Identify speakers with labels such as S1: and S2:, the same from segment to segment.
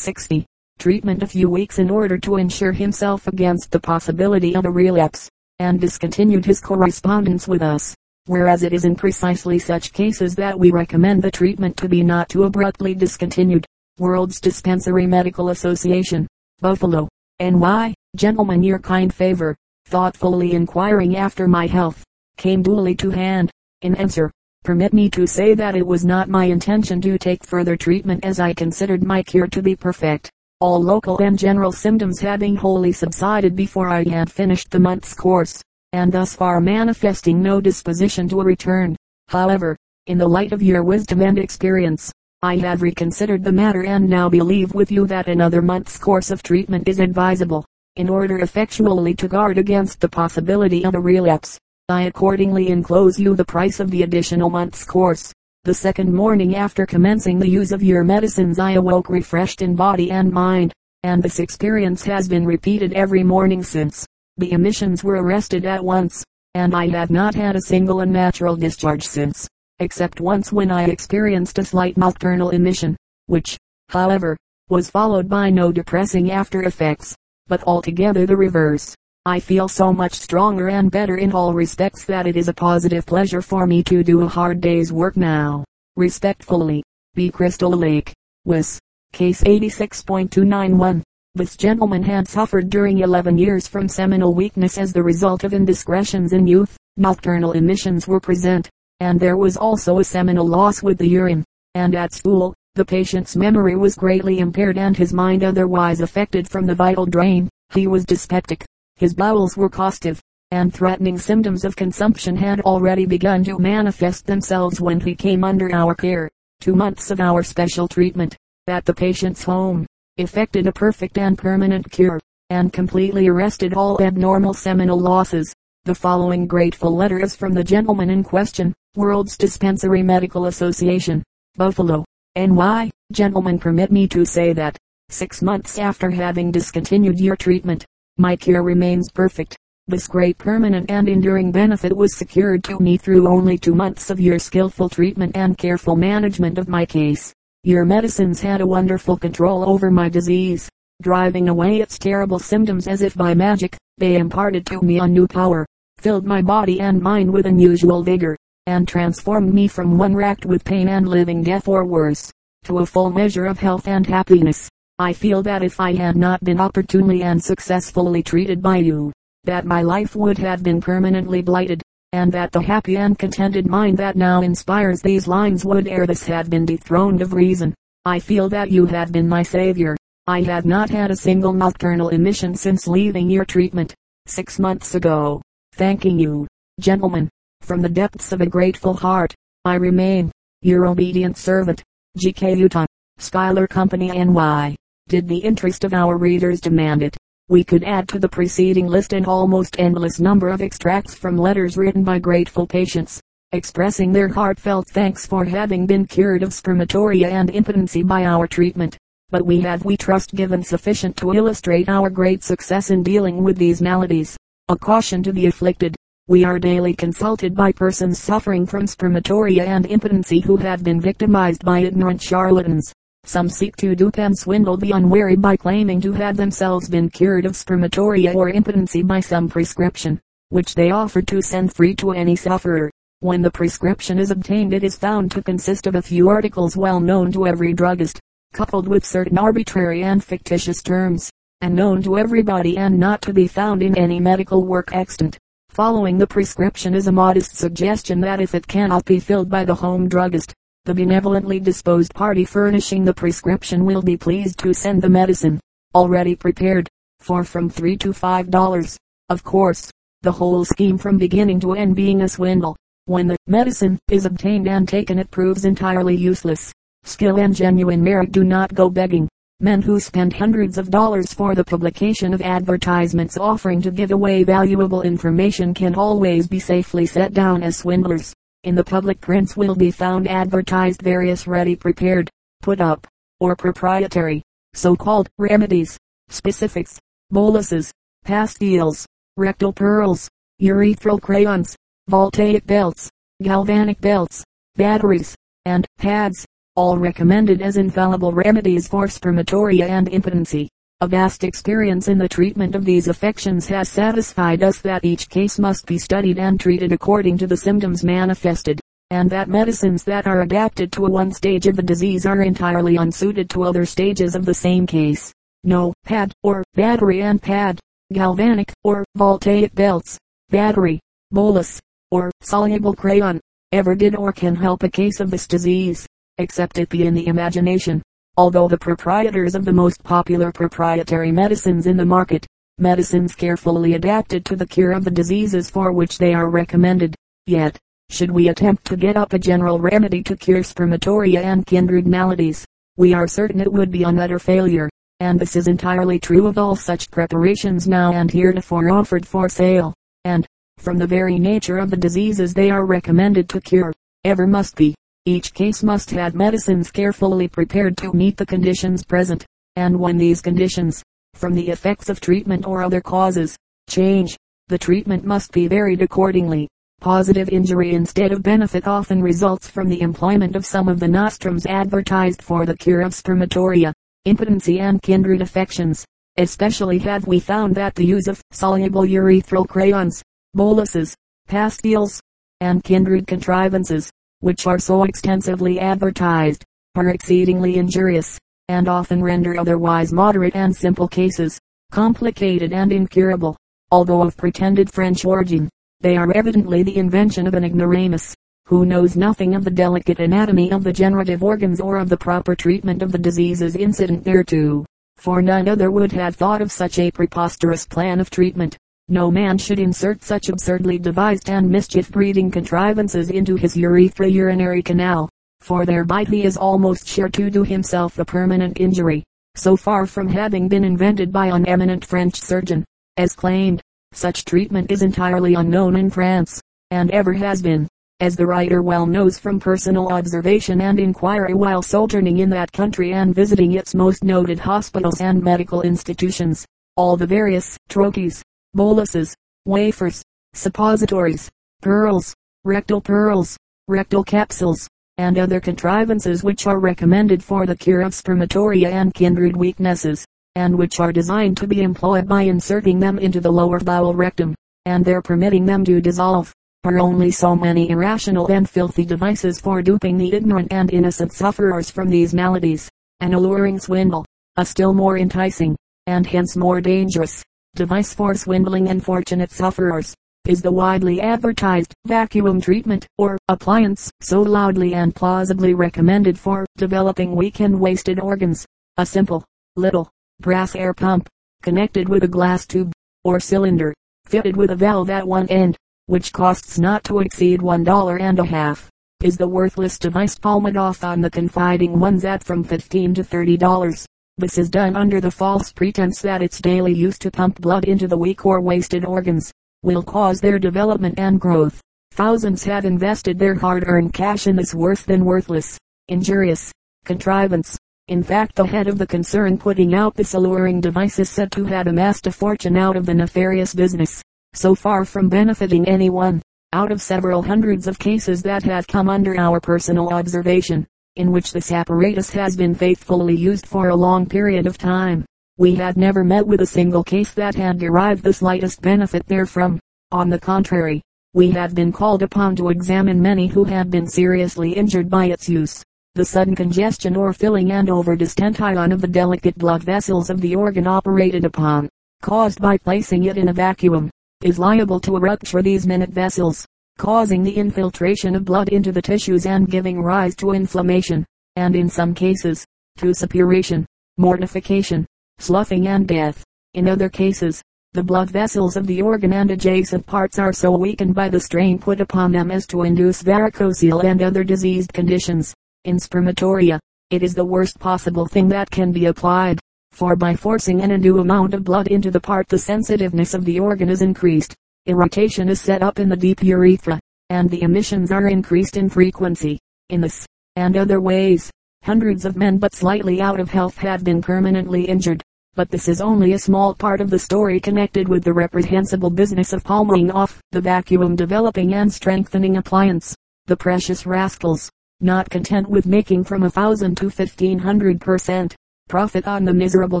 S1: 60. Treatment a few weeks in order to insure himself against the possibility of a relapse, and discontinued his correspondence with us. Whereas it is in precisely such cases that we recommend the treatment to be not too abruptly discontinued. World's Dispensary Medical Association, Buffalo, N.Y. Gentlemen, your kind favor, thoughtfully inquiring after my health, came duly to hand. In answer, permit me to say that it was not my intention to take further treatment as I considered my cure to be perfect, all local and general symptoms having wholly subsided before I had finished the month's course, and thus far manifesting no disposition to a return. However, in the light of your wisdom and experience, I have reconsidered the matter and now believe with you that another month's course of treatment is advisable, in order effectually to guard against the possibility of a relapse. I accordingly enclose you the price of the additional month's course. The second morning after commencing the use of your medicines I awoke refreshed in body and mind, and this experience has been repeated every morning since. The emissions were arrested at once, and I have not had a single unnatural discharge since, except once when I experienced a slight nocturnal emission, which, however, was followed by no depressing after effects, but altogether the reverse. I feel so much stronger and better in all respects that it is a positive pleasure for me to do a hard day's work now. Respectfully, B. Crystal Lake, Wis. Case 86.291. This gentleman had suffered during 11 years from seminal weakness as the result of indiscretions in youth. Nocturnal emissions were present, and there was also a seminal loss with the urine. And at school, the patient's memory was greatly impaired and his mind otherwise affected from the vital drain. He was dyspeptic his bowels were costive, and threatening symptoms of consumption had already begun to manifest themselves when he came under our care. Two months of our special treatment, at the patient's home, effected a perfect and permanent cure, and completely arrested all abnormal seminal losses. The following grateful letter is from the gentleman in question, World's Dispensary Medical Association, Buffalo, N.Y. Gentlemen permit me to say that, six months after having discontinued your treatment, my cure remains perfect. This great permanent and enduring benefit was secured to me through only two months of your skillful treatment and careful management of my case. Your medicines had a wonderful control over my disease, driving away its terrible symptoms as if by magic. They imparted to me a new power, filled my body and mind with unusual vigor, and transformed me from one racked with pain and living death or worse, to a full measure of health and happiness. I feel that if I had not been opportunely and successfully treated by you, that my life would have been permanently blighted, and that the happy and contented mind that now inspires these lines would ere this have been dethroned of reason. I feel that you have been my savior. I have not had a single nocturnal emission since leaving your treatment, six months ago. Thanking you, gentlemen, from the depths of a grateful heart, I remain, your obedient servant, G.K. Utah, Schuyler Company N.Y did the interest of our readers demand it. We could add to the preceding list an almost endless number of extracts from letters written by grateful patients, expressing their heartfelt thanks for having been cured of spermatorrhea and impotency by our treatment. But we have we trust given sufficient to illustrate our great success in dealing with these maladies. A caution to the afflicted. We are daily consulted by persons suffering from spermatorrhea and impotency who have been victimized by ignorant charlatans some seek to dupe and swindle the unwary by claiming to have themselves been cured of spermatorrhea or impotency by some prescription, which they offer to send free to any sufferer. When the prescription is obtained it is found to consist of a few articles well known to every druggist, coupled with certain arbitrary and fictitious terms, and known to everybody and not to be found in any medical work extant. Following the prescription is a modest suggestion that if it cannot be filled by the home druggist, the benevolently disposed party furnishing the prescription will be pleased to send the medicine, already prepared, for from three to five dollars. Of course, the whole scheme from beginning to end being a swindle. When the medicine is obtained and taken it proves entirely useless. Skill and genuine merit do not go begging. Men who spend hundreds of dollars for the publication of advertisements offering to give away valuable information can always be safely set down as swindlers. In the public prints will be found advertised various ready prepared, put up, or proprietary, so-called remedies, specifics, boluses, pastilles, rectal pearls, urethral crayons, voltaic belts, galvanic belts, batteries, and pads, all recommended as infallible remedies for spermatorrhea and impotency. A vast experience in the treatment of these affections has satisfied us that each case must be studied and treated according to the symptoms manifested, and that medicines that are adapted to one stage of the disease are entirely unsuited to other stages of the same case. No pad or battery and pad, galvanic or voltaic belts, battery, bolus, or soluble crayon, ever did or can help a case of this disease, except it be in the imagination although the proprietors of the most popular proprietary medicines in the market, medicines carefully adapted to the cure of the diseases for which they are recommended, yet, should we attempt to get up a general remedy to cure spermatorrhea and kindred maladies, we are certain it would be an utter failure, and this is entirely true of all such preparations now and heretofore offered for sale, and, from the very nature of the diseases they are recommended to cure, ever must be, each case must have medicines carefully prepared to meet the conditions present, and when these conditions, from the effects of treatment or other causes, change, the treatment must be varied accordingly. Positive injury instead of benefit often results from the employment of some of the nostrums advertised for the cure of spermatorrhea, impotency and kindred affections. Especially have we found that the use of soluble urethral crayons, boluses, pastilles, and kindred contrivances, which are so extensively advertised, are exceedingly injurious, and often render otherwise moderate and simple cases, complicated and incurable. Although of pretended French origin, they are evidently the invention of an ignoramus, who knows nothing of the delicate anatomy of the generative organs or of the proper treatment of the diseases incident thereto. For none other would have thought of such a preposterous plan of treatment. No man should insert such absurdly devised and mischief-breeding contrivances into his urethra urinary canal, for thereby he is almost sure to do himself a permanent injury. So far from having been invented by an eminent French surgeon, as claimed, such treatment is entirely unknown in France, and ever has been, as the writer well knows from personal observation and inquiry while sojourning in that country and visiting its most noted hospitals and medical institutions. All the various troches, boluses, wafers, suppositories, pearls, rectal pearls, rectal capsules, and other contrivances which are recommended for the cure of spermatorrhea and kindred weaknesses, and which are designed to be employed by inserting them into the lower bowel rectum, and there permitting them to dissolve, are only so many irrational and filthy devices for duping the ignorant and innocent sufferers from these maladies. An alluring swindle, a still more enticing, and hence more dangerous, device for swindling unfortunate sufferers, is the widely advertised vacuum treatment or appliance so loudly and plausibly recommended for developing weak and wasted organs. A simple, little, brass air pump, connected with a glass tube, or cylinder, fitted with a valve at one end, which costs not to exceed one dollar and a half, is the worthless device palmed off on the confiding ones at from fifteen to thirty dollars. This is done under the false pretense that its daily use to pump blood into the weak or wasted organs will cause their development and growth. Thousands have invested their hard-earned cash in this worse than worthless, injurious contrivance. In fact, the head of the concern putting out this alluring device is said to have amassed a fortune out of the nefarious business. So far from benefiting anyone, out of several hundreds of cases that have come under our personal observation, in which this apparatus has been faithfully used for a long period of time. We had never met with a single case that had derived the slightest benefit therefrom. On the contrary, we had been called upon to examine many who had been seriously injured by its use. The sudden congestion or filling and over distention of the delicate blood vessels of the organ operated upon, caused by placing it in a vacuum, is liable to rupture these minute vessels, causing the infiltration of blood into the tissues and giving rise to inflammation, and in some cases, to suppuration, mortification, sloughing and death. In other cases, the blood vessels of the organ and adjacent parts are so weakened by the strain put upon them as to induce varicocele and other diseased conditions. In spermatorrhea, it is the worst possible thing that can be applied, for by forcing an undue amount of blood into the part the sensitiveness of the organ is increased, irritation is set up in the deep urethra, and the emissions are increased in frequency. In this, and other ways, hundreds of men but slightly out of health have been permanently injured. But this is only a small part of the story connected with the reprehensible business of palming off the vacuum developing and strengthening appliance. The precious rascals, not content with making from a thousand to fifteen hundred per cent. profit on the miserable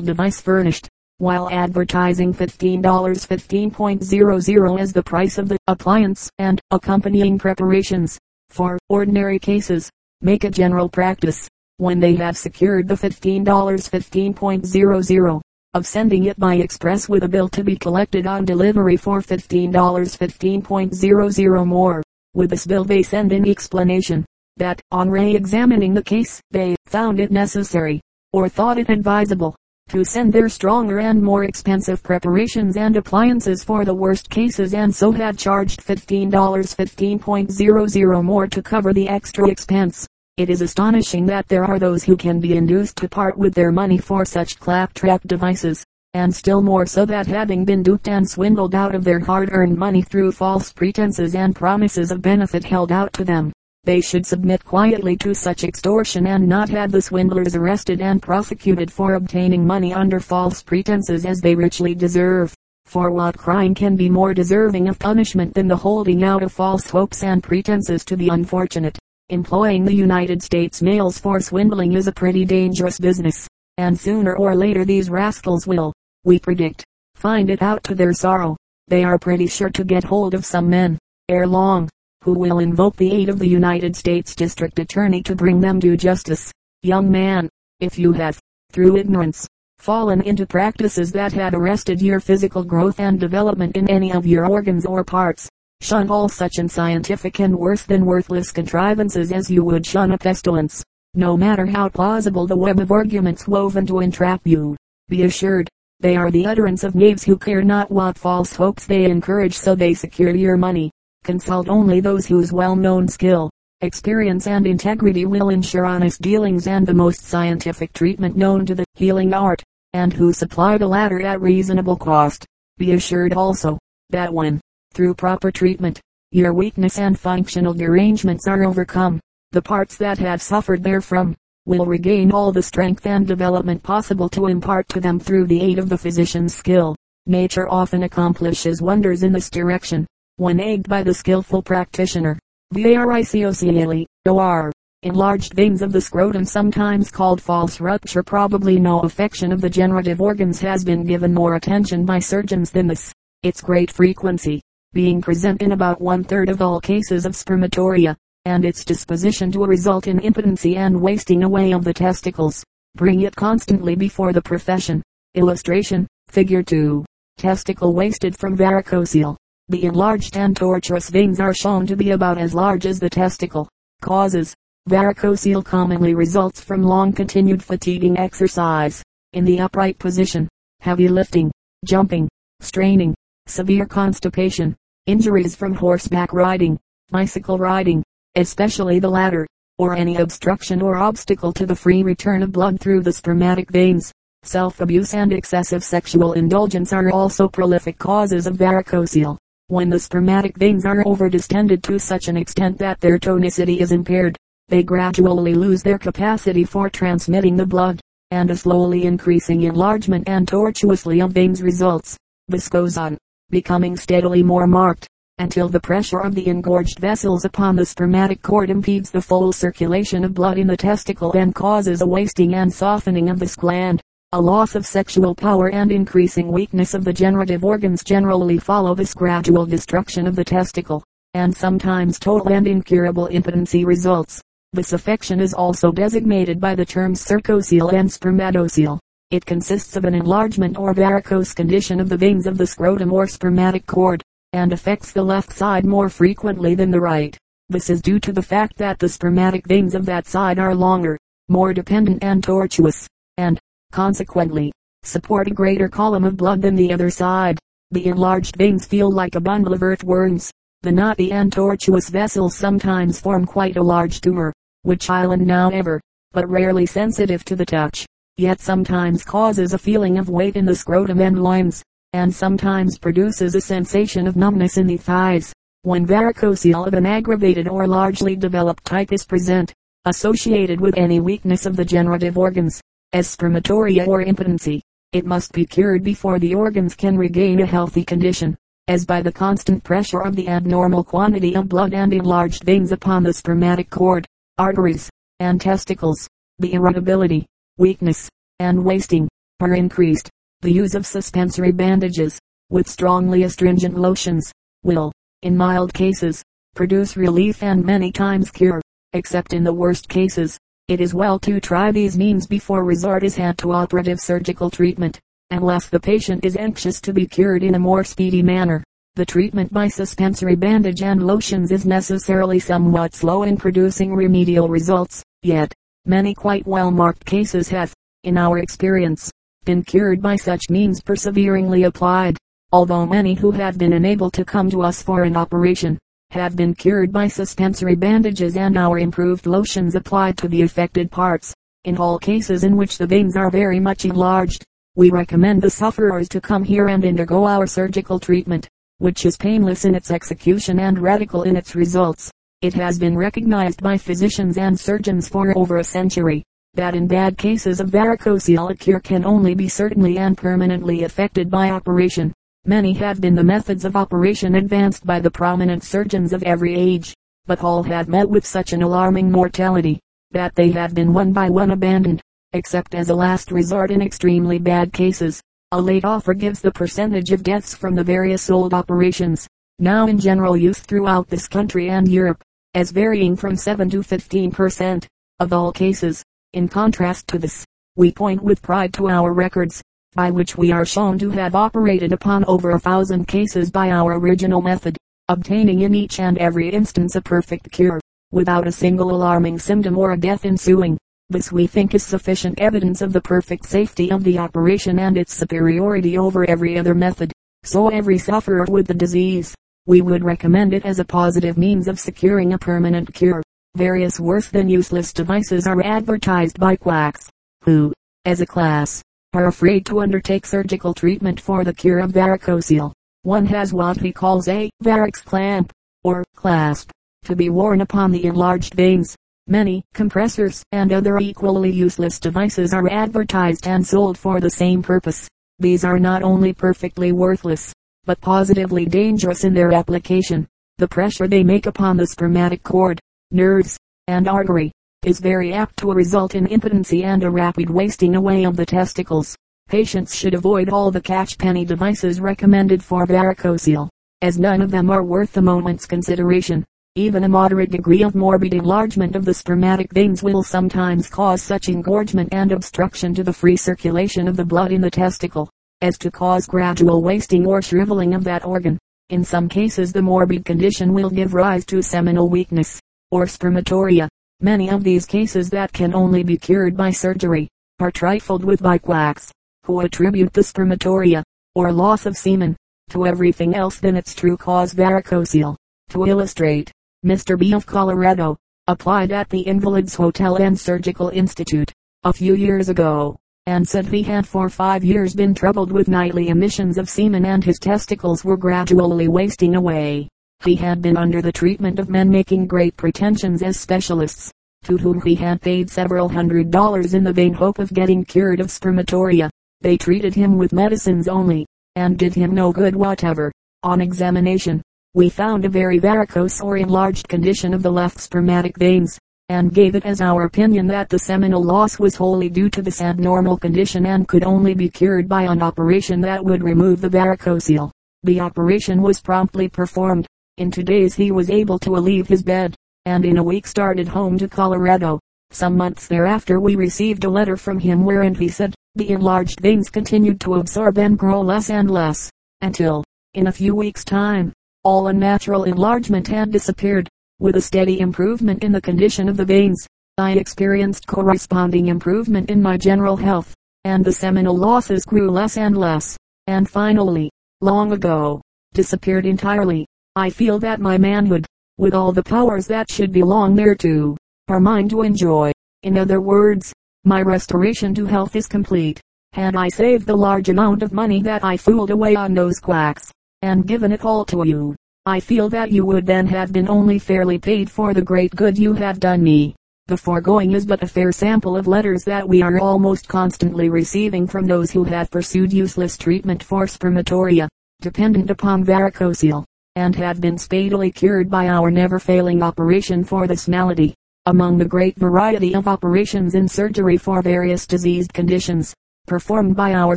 S1: device furnished, while advertising $15 15.00 as the price of the appliance and accompanying preparations. For ordinary cases, make a general practice, when they have secured the $15 15.00, of sending it by express with a bill to be collected on delivery for $15 15.00 more. With this bill they send an explanation, that, on re-examining the case, they found it necessary, or thought it advisable, to send their stronger and more expensive preparations and appliances for the worst cases and so had charged $15 15.00 more to cover the extra expense. It is astonishing that there are those who can be induced to part with their money for such claptrap devices, and still more so that having been duped and swindled out of their hard-earned money through false pretenses and promises of benefit held out to them, they should submit quietly to such extortion and not have the swindlers arrested and prosecuted for obtaining money under false pretenses as they richly deserve. For what crime can be more deserving of punishment than the holding out of false hopes and pretenses to the unfortunate? Employing the United States mails for swindling is a pretty dangerous business, and sooner or later these rascals will, we predict, find it out to their sorrow. They are pretty sure to get hold of some men, ere long, who will invoke the aid of the United States District Attorney to bring them to justice. Young man, if you have, through ignorance, fallen into practices that had arrested your physical growth and development in any of your organs or parts, Shun all such unscientific and worse than worthless contrivances as you would shun a pestilence. No matter how plausible the web of arguments woven to entrap you, be assured, they are the utterance of knaves who care not what false hopes they encourage so they secure your money. Consult only those whose well-known skill, experience and integrity will ensure honest dealings and the most scientific treatment known to the healing art, and who supply the latter at reasonable cost. Be assured also, that when, through proper treatment, your weakness and functional derangements are overcome. The parts that have suffered therefrom, will regain all the strength and development possible to impart to them through the aid of the physician's skill. Nature often accomplishes wonders in this direction, when aided by the skillful practitioner. Varicocele, or enlarged veins of the scrotum sometimes called false rupture probably no affection of the generative organs has been given more attention by surgeons than this. Its great frequency, being present in about one third of all cases of spermatorrhea, and its disposition to result in impotency and wasting away of the testicles, bring it constantly before the profession. Illustration, figure 2. Testicle wasted from varicocele. The enlarged and tortuous veins are shown to be about as large as the testicle. Causes. Varicocele commonly results from long continued fatiguing exercise, in the upright position, heavy lifting, jumping, straining, severe constipation, injuries from horseback riding, bicycle riding, especially the latter, or any obstruction or obstacle to the free return of blood through the spermatic veins. Self-abuse and excessive sexual indulgence are also prolific causes of varicocele. When the spermatic veins are overdistended to such an extent that their tonicity is impaired, they gradually lose their capacity for transmitting the blood, and a slowly increasing enlargement and tortuously of veins results. This goes on, becoming steadily more marked, until the pressure of the engorged vessels upon the spermatic cord impedes the full circulation of blood in the testicle and causes a wasting and softening of this gland. A loss of sexual power and increasing weakness of the generative organs generally follow this gradual destruction of the testicle, and sometimes total and incurable impotency results. This affection is also designated by the terms cirsocele and spermatocele. It consists of an enlargement or varicose condition of the veins of the scrotum or spermatic cord, and affects the left side more frequently than the right. This is due to the fact that the spermatic veins of that side are longer, more dependent and tortuous, and, consequently, support a greater column of blood than the other side. The enlarged veins feel like a bundle of earthworms. The knotty and tortuous vessels sometimes form quite a large tumor, which island now ever, but rarely sensitive to the touch yet sometimes causes a feeling of weight in the scrotum and loins, and sometimes produces a sensation of numbness in the thighs. When varicocele of an aggravated or largely developed type is present, associated with any weakness of the generative organs, as spermatorrhea or impotency, it must be cured before the organs can regain a healthy condition, as by the constant pressure of the abnormal quantity of blood and enlarged veins upon the spermatic cord, arteries, and testicles. The irritability, weakness, and wasting, are increased. The use of suspensory bandages, with strongly astringent lotions, will, in mild cases, produce relief and many times cure, except in the worst cases. It is well to try these means before resort is had to operative surgical treatment, unless the patient is anxious to be cured in a more speedy manner. The treatment by suspensory bandage and lotions is necessarily somewhat slow in producing remedial results, yet, many quite well marked cases have, in our experience, been cured by such means perseveringly applied, although many who have been unable to come to us for an operation, have been cured by suspensory bandages and our improved lotions applied to the affected parts. In all cases in which the veins are very much enlarged, we recommend the sufferers to come here and undergo our surgical treatment which is painless in its execution and radical in its results. It has been recognized by physicians and surgeons for over a century, that in bad cases of varicocele a cure can only be certainly and permanently effected by operation. Many have been the methods of operation advanced by the prominent surgeons of every age, but all have met with such an alarming mortality, that they have been one by one abandoned, except as a last resort in extremely bad cases. A late offer gives the percentage of deaths from the various old operations, now in general use throughout this country and Europe, as varying from 7 to 15 per cent. of all cases. In contrast to this, we point with pride to our records, by which we are shown to have operated upon over a thousand cases by our original method, obtaining in each and every instance a perfect cure, without a single alarming symptom or a death ensuing. This we think is sufficient evidence of the perfect safety of the operation and its superiority over every other method. So every sufferer with the disease, we would recommend it as a positive means of securing a permanent cure. Various worse than useless devices are advertised by quacks, who, as a class, are afraid to undertake surgical treatment for the cure of varicocele. One has what he calls a varix clamp, or clasp, to be worn upon the enlarged veins. Many compressors and other equally useless devices are advertised and sold for the same purpose. These are not only perfectly worthless, but positively dangerous in their application. The pressure they make upon the spermatic cord, nerves, and artery, is very apt to result in impotency and a rapid wasting away of the testicles. Patients should avoid all the catchpenny devices recommended for varicocele, as none of them are worth a moment's consideration. Even a moderate degree of morbid enlargement of the spermatic veins will sometimes cause such engorgement and obstruction to the free circulation of the blood in the testicle, as to cause gradual wasting or shriveling of that organ. In some cases the morbid condition will give rise to seminal weakness, or spermatorrhea. Many of these cases that can only be cured by surgery, are trifled with by quacks, who attribute the spermatorrhea, or loss of semen, to everything else than its true cause varicocele. To illustrate, Mr. B of Colorado, applied at the Invalids Hotel and Surgical Institute, a few years ago, and said he had for five years been troubled with nightly emissions of semen and his testicles were gradually wasting away. He had been under the treatment of men making great pretensions as specialists, to whom he had paid several hundred dollars in the vain hope of getting cured of spermatorrhea. They treated him with medicines only, and did him no good whatever. On examination, we found a very varicose or enlarged condition of the left spermatic veins, and gave it as our opinion that the seminal loss was wholly due to this abnormal condition and could only be cured by an operation that would remove the varicocele. The operation was promptly performed. In two days he was able to leave his bed, and in a week started home to Colorado. Some months thereafter we received a letter from him wherein he said, the enlarged veins continued to absorb and grow less and less, until, in a few weeks time, all unnatural enlargement had disappeared. With a steady improvement in the condition of the veins, I experienced corresponding improvement in my general health, and the seminal losses grew less and less, and finally, long ago, disappeared entirely. I feel that my manhood, with all the powers that should belong thereto, are mine to enjoy. In other words, my restoration to health is complete. Had I saved the large amount of money that I fooled away on those quacks, and given it all to you, I feel that you would then have been only fairly paid for the great good you have done me. The foregoing is but a fair sample of letters that we are almost constantly receiving from those who have pursued useless treatment for spermatorrhea, dependent upon varicocele, and have been speedily cured by our never failing operation for this malady. Among the great variety of operations in surgery for various diseased conditions, performed by our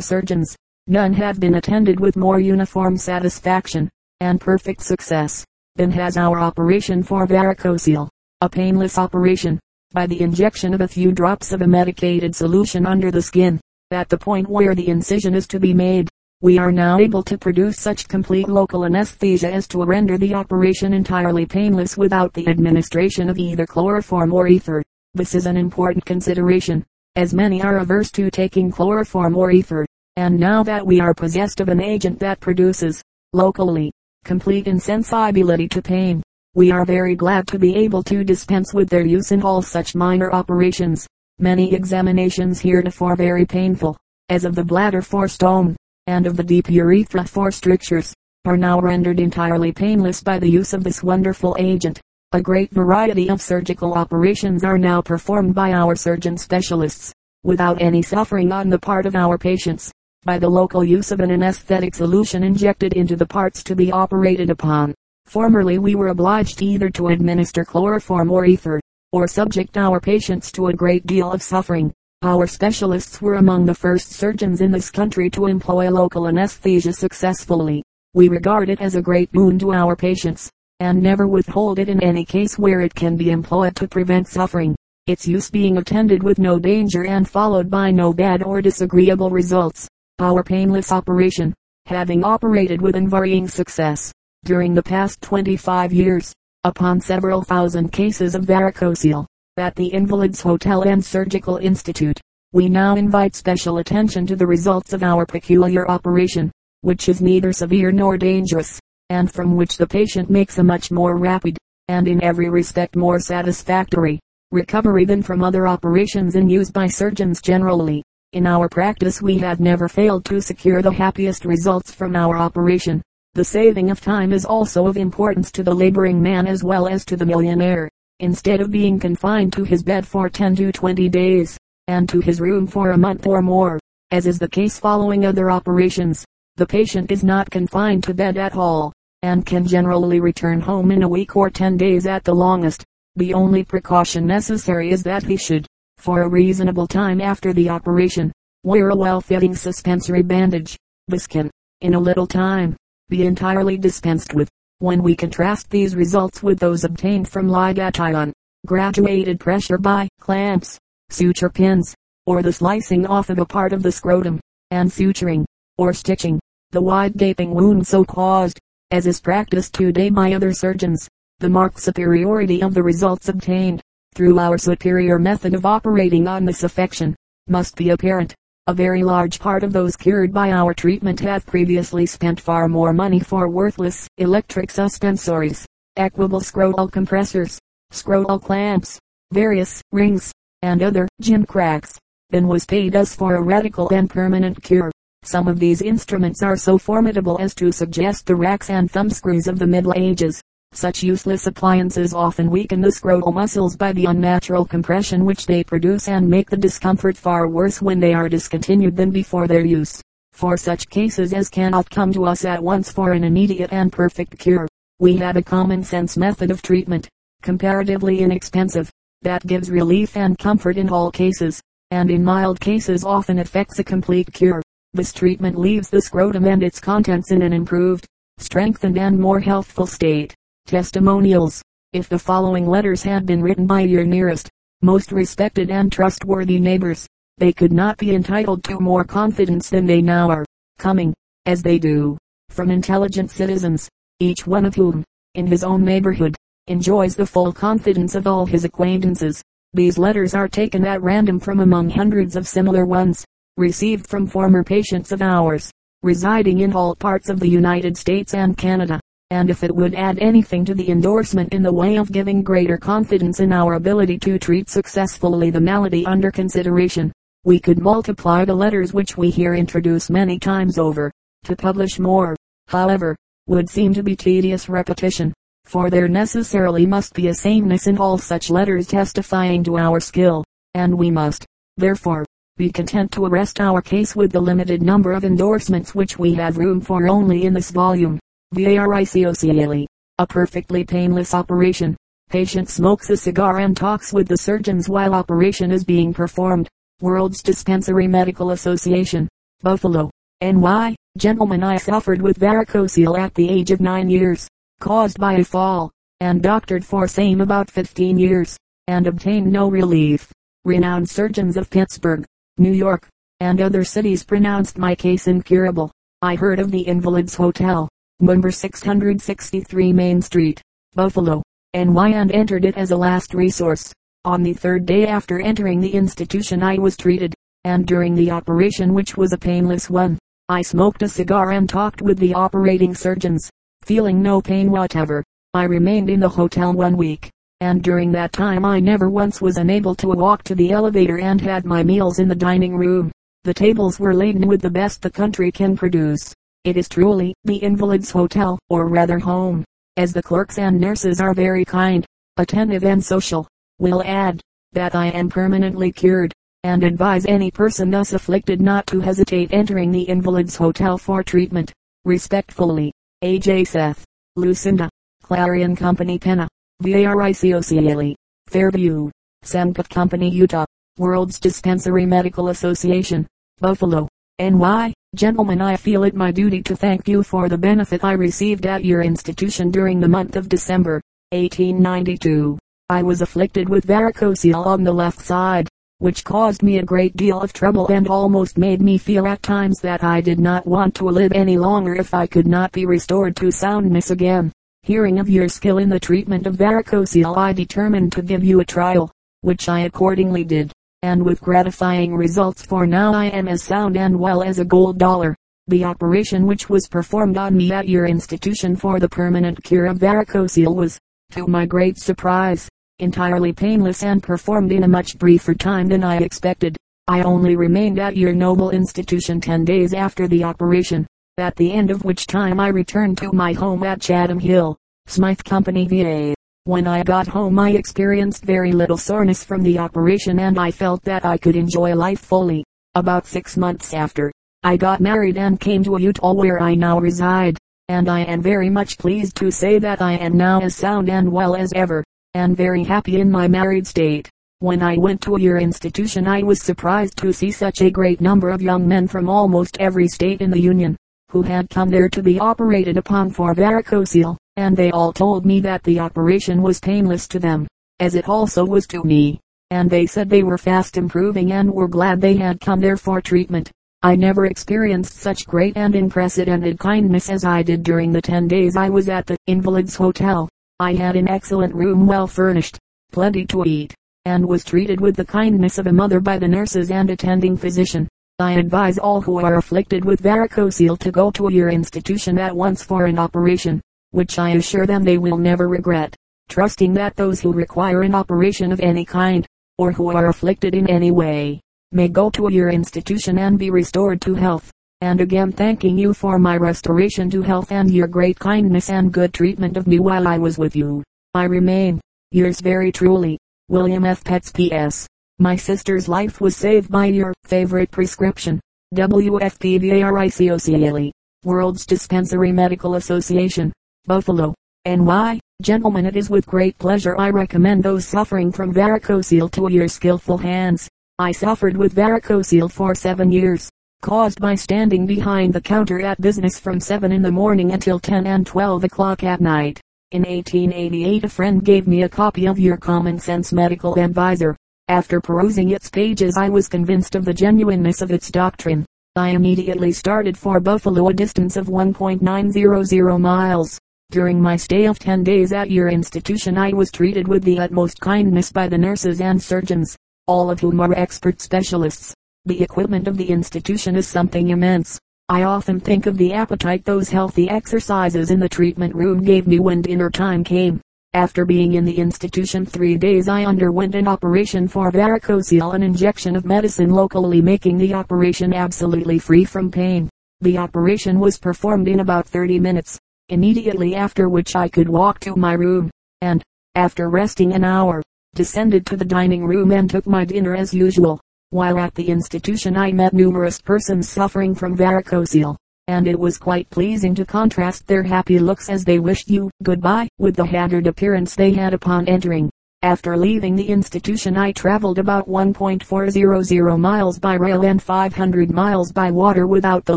S1: surgeons, none have been attended with more uniform satisfaction, and perfect success, than has our operation for varicocele. A painless operation, by the injection of a few drops of a medicated solution under the skin, at the point where the incision is to be made. We are now able to produce such complete local anesthesia as to render the operation entirely painless without the administration of either chloroform or ether. This is an important consideration, as many are averse to taking chloroform or ether. And now that we are possessed of an agent that produces, locally, complete insensibility to pain, we are very glad to be able to dispense with their use in all such minor operations. Many examinations heretofore very painful, as of the bladder for stone, and of the deep urethra for strictures, are now rendered entirely painless by the use of this wonderful agent. A great variety of surgical operations are now performed by our surgeon specialists, without any suffering on the part of our patients, by the local use of an anesthetic solution injected into the parts to be operated upon. Formerly we were obliged either to administer chloroform or ether, or subject our patients to a great deal of suffering. Our specialists were among the first surgeons in this country to employ local anesthesia successfully. We regard it as a great boon to our patients, and never withhold it in any case where it can be employed to prevent suffering, its use being attended with no danger and followed by no bad or disagreeable results. Our painless operation, having operated with unvarying success, during the past 25 years, upon several thousand cases of varicocele, at the Invalids Hotel and Surgical Institute. We now invite special attention to the results of our peculiar operation, which is neither severe nor dangerous, and from which the patient makes a much more rapid, and in every respect more satisfactory, recovery than from other operations in use by surgeons generally. In our practice we have never failed to secure the happiest results from our operation. The saving of time is also of importance to the laboring man as well as to the millionaire instead of being confined to his bed for 10 to 20 days, and to his room for a month or more, as is the case following other operations. The patient is not confined to bed at all, and can generally return home in a week or 10 days at the longest. The only precaution necessary is that he should, for a reasonable time after the operation, wear a well-fitting suspensory bandage. This can, in a little time, be entirely dispensed with. When we contrast these results with those obtained from ligation, graduated pressure by clamps, suture pins, or the slicing off of a part of the scrotum, and suturing, or stitching, the wide gaping wound so caused, as is practiced today by other surgeons, the marked superiority of the results obtained, through our superior method of operating on this affection, must be apparent. A very large part of those cured by our treatment have previously spent far more money for worthless electric suspensories, equable scrotal compressors, scrotal clamps, various rings, and other gimcracks, than was paid us for a radical and permanent cure. Some of these instruments are so formidable as to suggest the racks and thumbscrews of the Middle Ages. Such useless appliances often weaken the scrotal muscles by the unnatural compression which they produce and make the discomfort far worse when they are discontinued than before their use. For such cases as cannot come to us at once for an immediate and perfect cure, we have a common sense method of treatment, comparatively inexpensive, that gives relief and comfort in all cases, and in mild cases often effects a complete cure. This treatment leaves the scrotum and its contents in an improved, strengthened and more healthful state. Testimonials. If the following letters had been written by your nearest, most respected and trustworthy neighbors, they could not be entitled to more confidence than they now are, coming, as they do, from intelligent citizens, each one of whom, in his own neighborhood, enjoys the full confidence of all his acquaintances. These letters are taken at random from among hundreds of similar ones, received from former patients of ours, residing in all parts of the United States and Canada and if it would add anything to the endorsement in the way of giving greater confidence in our ability to treat successfully the malady under consideration, we could multiply the letters which we here introduce many times over. To publish more, however, would seem to be tedious repetition, for there necessarily must be a sameness in all such letters testifying to our skill, and we must, therefore, be content to arrest our case with the limited number of endorsements which we have room for only in this volume. Varicocele, a perfectly painless operation, Patient smokes a cigar and talks with the surgeons while operation is being performed. World's Dispensary Medical Association. Buffalo. N.Y. Gentlemen I suffered with varicocele at the age of 9 years, caused by a fall, and doctored for same about 15 years, and obtained no relief. Renowned surgeons of Pittsburgh, New York, and other cities pronounced my case incurable. I heard of the Invalids Hotel, number 663 Main Street, Buffalo, NY and entered it as a last resource. On the third day after entering the institution I was treated, and during the operation which was a painless one, I smoked a cigar and talked with the operating surgeons. Feeling no pain whatever, I remained in the hotel one week, and during that time I never once was unable to walk to the elevator and had my meals in the dining room. The tables were laden with the best the country can produce. It is truly the Invalids Hotel, or rather home, as the clerks and nurses are very kind, attentive and social. Will add, that I am permanently cured, and advise any person thus afflicted not to hesitate entering the Invalids Hotel for treatment. Respectfully, A.J. Seth, Lucinda, Clarion Company Penna, VARICOCELE, Fairview, Semcut Company Utah, World's Dispensary Medical Association. Buffalo, NY. Gentlemen I feel it my duty to thank you for the benefit I received at your institution during the month of December, 1892. I was afflicted with varicocele on the left side, which caused me a great deal of trouble and almost made me feel at times that I did not want to live any longer if I could not be restored to soundness again. Hearing of your skill in the treatment of varicocele I determined to give you a trial, which I accordingly did and with gratifying results for now I am as sound and well as a gold dollar. The operation which was performed on me at your institution for the permanent cure of varicocele was, to my great surprise, entirely painless and performed in a much briefer time than I expected. I only remained at your noble institution ten days after the operation, at the end of which time I returned to my home at Chatham Hill, Smyth Company VA. When I got home I experienced very little soreness from the operation and I felt that I could enjoy life fully. About six months after, I got married and came to Utah where I now reside, and I am very much pleased to say that I am now as sound and well as ever, and very happy in my married state. When I went to your institution I was surprised to see such a great number of young men from almost every state in the Union, who had come there to be operated upon for varicocele and they all told me that the operation was painless to them, as it also was to me, and they said they were fast improving and were glad they had come there for treatment. I never experienced such great and unprecedented kindness as I did during the ten days I was at the Invalids Hotel. I had an excellent room well furnished, plenty to eat, and was treated with the kindness of a mother by the nurses and attending physician. I advise all who are afflicted with varicocele to go to your institution at once for an operation which I assure them they will never regret, trusting that those who require an operation of any kind, or who are afflicted in any way, may go to your institution and be restored to health. And again thanking you for my restoration to health and your great kindness and good treatment of me while I was with you. I remain, yours very truly, William F. Petts P.S. My sister's life was saved by your favorite prescription. WFPVARICOCLE. World's Dispensary Medical Association. Buffalo, NY. Gentlemen it is with great pleasure I recommend those suffering from varicocele to your skillful hands. I suffered with varicocele for seven years, caused by standing behind the counter at business from 7 in the morning until 10 and 12 o'clock at night. In 1888 a friend gave me a copy of your Common Sense Medical Advisor. After perusing its pages I was convinced of the genuineness of its doctrine. I immediately started for Buffalo a distance of 1.900 miles. During my stay of 10 days at your institution I was treated with the utmost kindness by the nurses and surgeons, all of whom are expert specialists. The equipment of the institution is something immense. I often think of the appetite those healthy exercises in the treatment room gave me when dinner time came. After being in the institution three days I underwent an operation for varicocele an injection of medicine locally making the operation absolutely free from pain. The operation was performed in about 30 minutes immediately after which I could walk to my room, and, after resting an hour, descended to the dining room and took my dinner as usual. While at the institution I met numerous persons suffering from varicocele. and it was quite pleasing to contrast their happy looks as they wished you good-bye with the haggard appearance they had upon entering. After leaving the institution I traveled about 1.400 miles by rail and 500 miles by water without the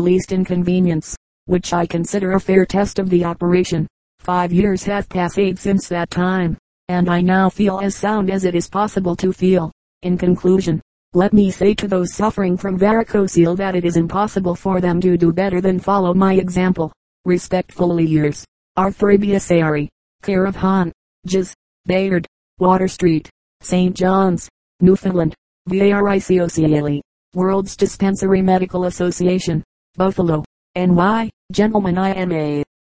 S1: least inconvenience, which I consider a fair test of the operation. Five years have passed since that time, and I now feel as sound as it is possible to feel. In conclusion, let me say to those suffering from varicocele that it is impossible for them to do better than follow my example. Respectfully yours, Arthur Biasari, care of Hon. Jas. Bayard, Water Street, St. John's, Newfoundland, VARICOCELE, World's Dispensary Medical Association, Buffalo, NY, Gentlemen I am a